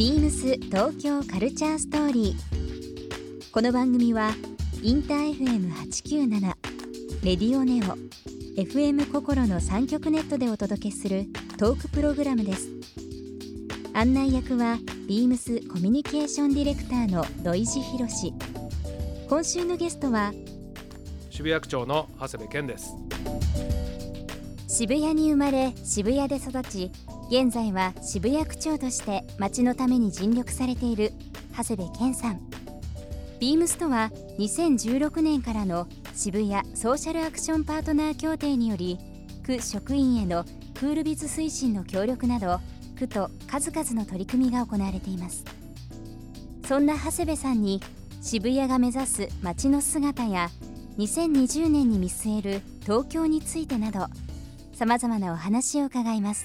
ビームス東京カルチャーストーリー。この番組はインター FM897 レディオネオ FM 心の三極ネットでお届けするトークプログラムです。案内役はビームスコミュニケーションディレクターの土井博志。今週のゲストは渋谷区長の長谷部健です渋谷に生まれ渋谷で育ち現在は渋谷区長として街のために尽力されている長谷部健さん。ビームスとは2016年からの渋谷ソーシャルアクションパートナー協定により区職員へのクールビズ推進の協力など区と数々の取り組みが行われています。そんな長谷部さんに渋谷が目指す街の姿や2020年に見据える東京についてなどさまざまなお話を伺います。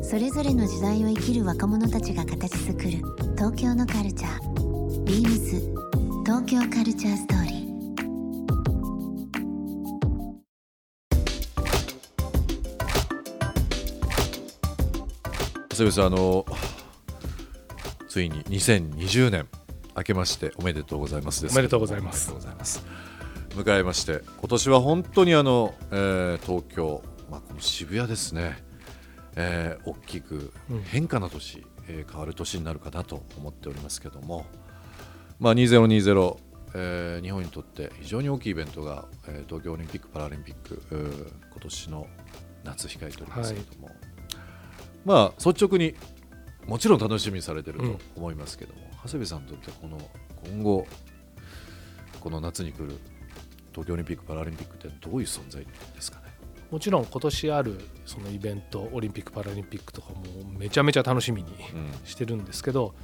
それぞれの時代を生きる若者たちが形作る東京のカルチャー。ビームス。東京カルチャーストーリー。長谷部さんあのついに2020年明けましておめでとうございますですおめでとうございます。おめでとうございます。迎えまして今年は本当にあの、えー東京、まあ、この渋谷ですね、えー大きく変化の年、えー変わる年になるかなと思っておりますけども、まあ、2020、えー日本にとって非常に大きいイベントが、えー東京オリンピック・パラリンピックうー今年の夏控えておりますけども、まあ率直にもちろん楽しみにされてると思いますけども、長谷部さんにとってこの今後この夏に来る東京オリンピック・パラリンピックってどういう存在ですか？ね。もちろん今年あるそのイベントオリンピック・パラリンピックとかもめちゃめちゃ楽しみにうんしてるんですけど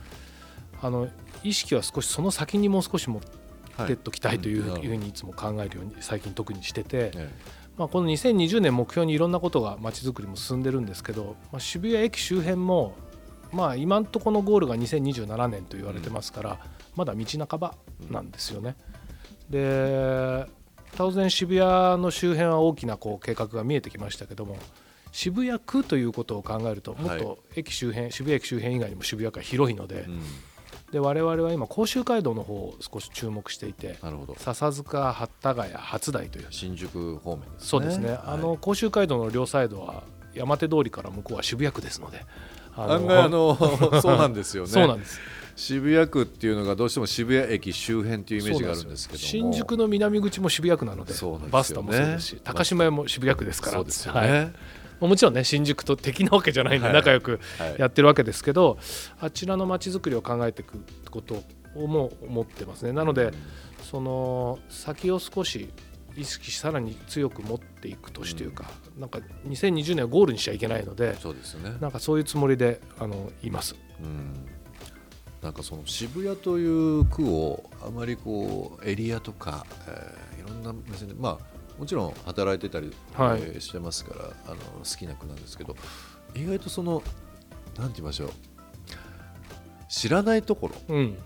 あの意識は少しその先にもう少し持ってっときたいというはいふうにいつも考えるように最近特にしてて、えまあ、この2020年目標にいろんなことがまちづくりも進んでるんですけど、まあ、渋谷駅周辺も、まあ、今んとこのゴールが2027年と言われてますから、まだ道半ばなんですよね。で当然渋谷の周辺は大きなこう計画が見えてきましたけども渋谷区ということを考えるともっと駅周辺、渋谷駅周辺以外にも渋谷区は広いので,、えうん。で我々は今甲州街道の方を少し注目していてなるほど。笹塚八田ヶ谷初台という。新宿方面ですね。そうですね、はい。あの甲州街道の両サイドは山手通りから向こうは渋谷区ですのであ案外あの そうなんですよね。そうなんです渋谷区っていうのがどうしても渋谷駅周辺っていうイメージがあるんですけども。新宿の南口も渋谷区なのでね。バスタもそうですし高島屋も渋谷区ですから。そうですよね。はい。もちろんね新宿と敵なわけじゃないんではい。仲良くはい。やってるわけですけど、あちらの街づくりを考えていくことをも思ってますね。なので、その先を少し意識しさらに強く持っていく年というか、なんか2020年をゴールにしちゃいけないのでそうですよね。なんかそういうつもりであのいます。うんなんかその渋谷という区をあまりこうエリアとか、えーいろんな目線でまあもちろん働いてたり、はい。えーしてますからあの好きな区なんですけど意外とそのなんて言いましょう知らないところうん、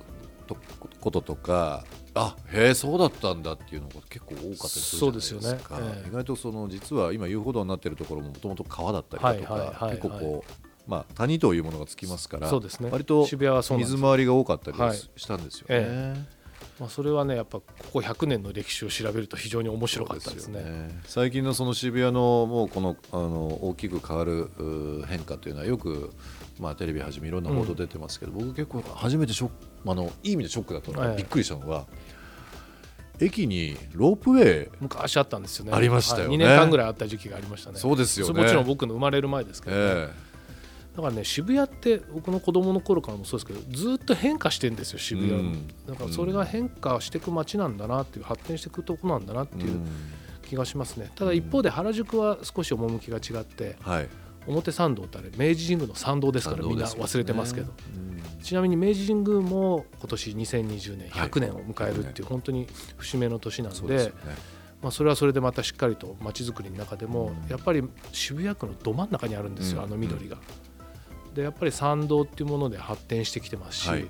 とこととかあへえそうだったんだっていうのが結構多かったりするじゃないですか。ね。ええ。意外とその実は今遊歩道になっているところももともと川だったりだとか、はいはいはいはい。結構こう、まあ、谷というものがつきますからそうですね。割と渋谷はそうなんです水回りが多かったりはいしたんですよね。えまあ、それはねやっぱここ100年の歴史を調べると非常に面白かったですね。そうよ最近のその渋谷のもうこのあの大きく変わるう変化というのはよく、まあ、テレビはじめいろんな報道出てますけど、僕結構初めてショックあのいい意味でショックだったのが、ええ。びっくりしたのが駅にロープウェイ昔あったんですよね。ありましたよね。はい、2年間ぐらいあった時期がありましたね。そうですよね。もちろん僕の生まれる前ですけど、ね。えだからね渋谷って僕の子供の頃からもそうですけどずっと変化してんですよ渋谷も、うん。だからそれが変化していく街なんだなっていう発展していくとこなんだなってえいう気がしますね。ただ一方で原宿は少し趣が違ってはい。表参道ってあれ明治神宮の参道ですからみんな忘れてますけど、うん。ちなみに明治神宮も今年2020年はい。100年を迎えるっていう本当に節目の年なんで,、まあ、それはそれでまたしっかりと街づくりの中でもうん。やっぱり渋谷区のど真ん中にあるんですよ、うん。あの緑が。でやっぱり参道っていうもので発展してきてますしはい。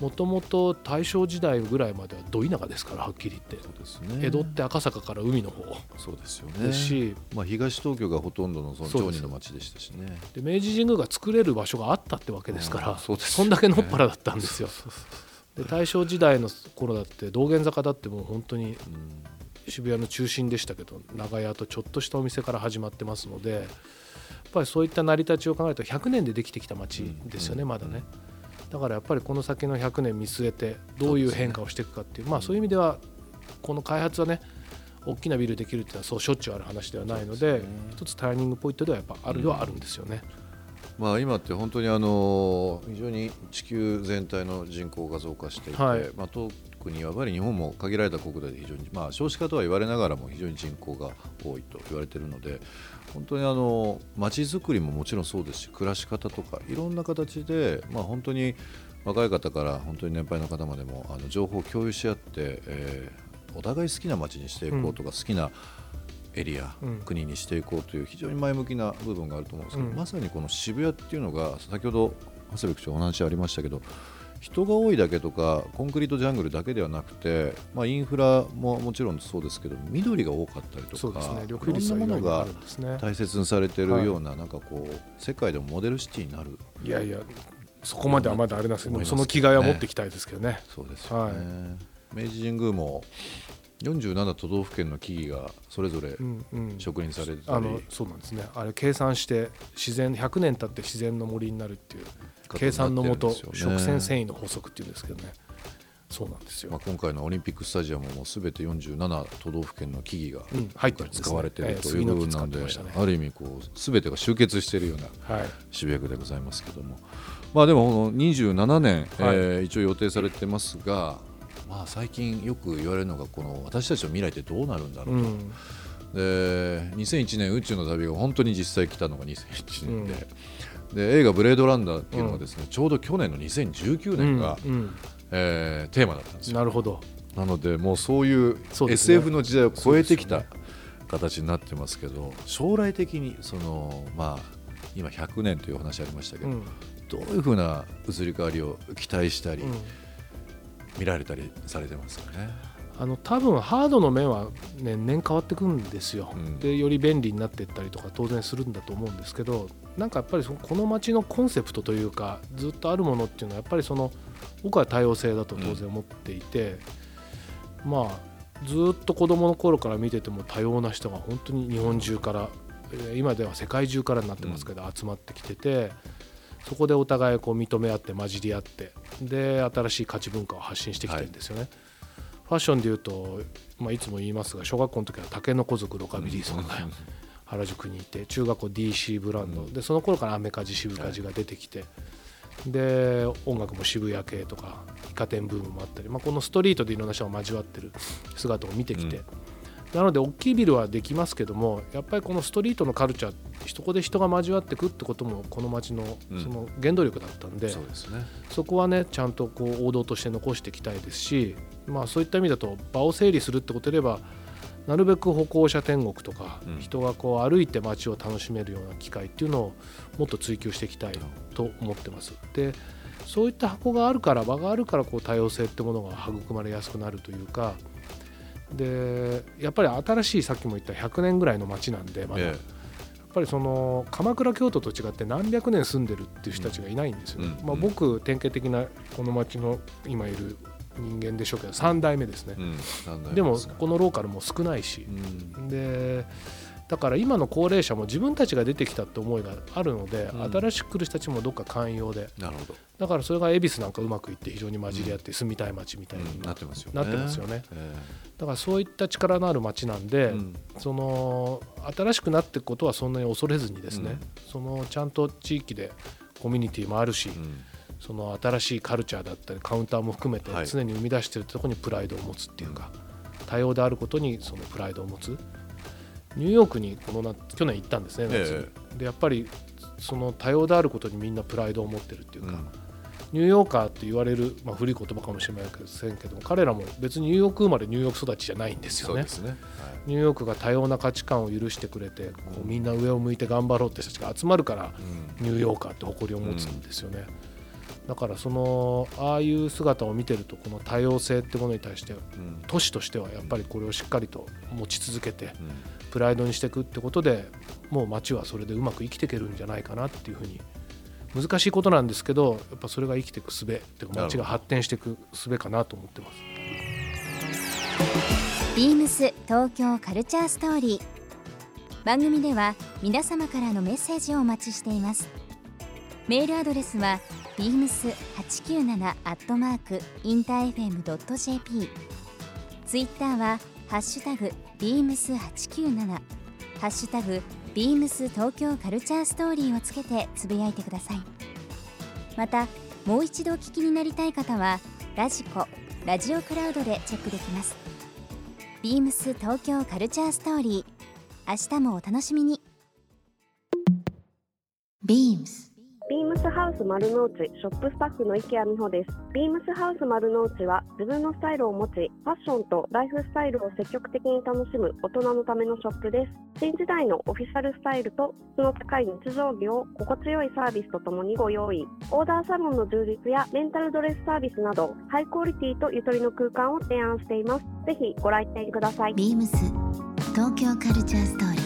もともと大正時代ぐらいまではど田舎ですからはっきり言って。ね。江戸って赤坂から海の方。そうですよね。し、まあ、東東京がほとんどのその町人の町でしたしね。で明治神宮が作れる場所があったってわけですから、うんそそんだけのっぱらだったんですよ。で大正時代の頃だって道玄坂だってもう本当にうん。渋谷の中心でしたけど長屋とちょっとしたお店から始まってますのでぱりそういった成り立ちを考えると100年でできてきた街ですよね、うん。まだね。だからやっぱりこの先の100年見据えてどういう変化をしていくかっていうまあそういう意味ではこの開発はね大きなビルできるっていうのはそうしょっちゅうある話ではないので一つターニングポイントではやっぱあるよはあるんですよね。まあ、今って本当にあの非常に地球全体の人口が増加していて、はい。まあ、特にやっぱり日本も限られた国土で非常に、まあ、少子化とは言われながらも非常に人口が多いと言われているので本当にあの街づくりももちろんそうですし暮らし方とかいろんな形で、まあ、本当に若い方から本当に年配の方までもあの情報を共有し合って、えーお互い好きな街にしていこうとか、好きなエリア、うん。国にしていこうという非常に前向きな部分があると思うんですけど、うん。まさにこの渋谷っていうのが先ほど長谷部区長お話ありましたけど人が多いだけとかコンクリートジャングルだけではなくて、まあ、インフラももちろんそうですけど緑が多かったりとかそうですね。いろんなものが。大切にされているような,、なんかこう世界でもモデルシティになる。いやいやそこまではまだあれなんですけど思いますその気概は持っていきたいですけどね。そうですよね、明治神宮も47都道府県の木々がそれぞれうんうん。植林されてたり、あのそうなんですね。あれ計算して自然100年経って自然の森になるっていう計算のもとね。食線繊維の法則っていうんですけどね。そうなんですよ、まあ、今回のオリンピックスタジアムもすべて47都道府県の木々が使われているという部分なんで、ね。ある意味こうすべてが集結しているようなはい。渋谷区でございますけども、まあ、でもこの27年、はい。えー一応予定されてますが、まあ、最近よく言われるのがこの私たちの未来ってどうなるんだろうと、うん。で2001年宇宙の旅が本当に実際来たのが2001年で,、で映画「ブレードランダー」っていうのがですね、ちょうど去年の2019年が、うんうん。えーテーマだったんですよ。なるほど。なのでもうそういう SF の時代を超えてきた形になってますけど将来的にそのまあ今100年というお話ありましたけど、うん。どういうふうな移り変わりを期待したり、うん。見られたりされてますかね？あの多分ハードの面は年々変わってくんですよ、うん。でより便利になっていったりとか当然するんだと思うんですけどなんかやっぱりそのこの街のコンセプトというかずっとあるものっていうのはやっぱりその僕は多様性だと当然思っていて、まあずっと子どもの頃から見てても多様な人が本当に日本中からえー今では世界中からになってますけど、集まってきててそこでお互いこう認め合って混じり合ってで新しい価値文化を発信してきてるんですよね。ファッションでいうと、まあ、いつも言いますが小学校の時は竹の子族ロカビリーソンが原宿にいて中学校 DC ブランド、うん。でその頃からアメカジ渋カジが出てきて、で音楽も渋谷系とかイカ天ブームもあったり、まあ、このストリートでいろんな人が交わってる姿を見てきて、うん。なので大きいビルはできますけどもやっぱりこのストリートのカルチャーそこで人が交わってくってこともこの街のうん。その原動力だったんで、そうですね。そこはねちゃんとこう王道として残していきたいですし、まあ、そういった意味だと場を整理するってことでばなるべく歩行者天国とか、うん。人がこう歩いて街を楽しめるような機会っていうのをもっと追求していきたいと思ってます。でそういった箱があるから場があるからこう多様性ってものが育まれやすくなるというかでやっぱり新しいさっきも言った100年ぐらいの街なんでまだ、やっえぱりその鎌倉京都と違って何百年住んでるっていう人たちがいないんですよ。ね。まあ、うん。うん僕典型的なこの町の今いる人間でしょうけど3代目ですね。え。うんでもこのローカルも少ないし。う、ん。でだから今の高齢者も自分たちが出てきたって思いがあるので、うん。新しく来る人たちもどっか寛容で。なるほど、だからそれが恵比寿なんかうまくいって非常に混じり合って住みたい街みたいにうんなってますよね。なってますよね。えだからそういった力のある街なんで、その新しくなっていくことはそんなに恐れずにですね、うん。そのちゃんと地域でコミュニティもあるし、うんその新しいカルチャーだったりカウンターも含めてはい。常に生み出しているところにプライドを持つっていうか、多様であることにそのプライドを持つ。ニューヨークにこのな去年行ったんですねでやっぱりその多様であることにみんなプライドを持ってるっていうか、ニューヨーカーって言われる、まあ、古い言葉かもしれませんけども彼らも別にニューヨーク生まれニューヨーク育ちじゃないんですよね。ニューヨークが多様な価値観を許してくれてこうみんな上を向いて頑張ろうって人たちが集まるからニューヨーカーって誇りを持つんですよね。だからそのああいう姿を見てるとこの多様性ってものに対してうん。都市としてはやっぱりこれをしっかりと持ち続けてうん。プライドにしていくってことでもう街はそれでうまく生きていけるんじゃないかなっていうふうに難しいことなんですけどやっぱそれが生きていく術っていうか街が発展していく術かなと思ってます。ビームス東京カルチャーストーリー。番組では皆様からのメッセージをお待ちしていますメールアドレスは beams897 アットマークインター FM.jp ツイッターはハッシュタグ beams897 ハッシュタグ beams 東京カルチャーストーリーをつけてつぶやいてください。またもう一度お聞きになりたい方はラジコラジオクラウドでチェックできます。ビームス東京カルチャーストーリー。明日もお楽しみに。Beams ビームスハウス丸の内ショップスタッフの池谷美穂です。ビームスハウス丸の内は自分のスタイルを持ち、ファッションとライフスタイルを積極的に楽しむ大人のためのショップです。新時代のオフィシャルスタイルと質の高い日常着を心地よいサービスとともにご用意。オーダーサロンの充実やレンタルドレスサービスなど、ハイクオリティとゆとりの空間を提案しています。ぜひご来店ください。Beams 東京カルチャーストーリー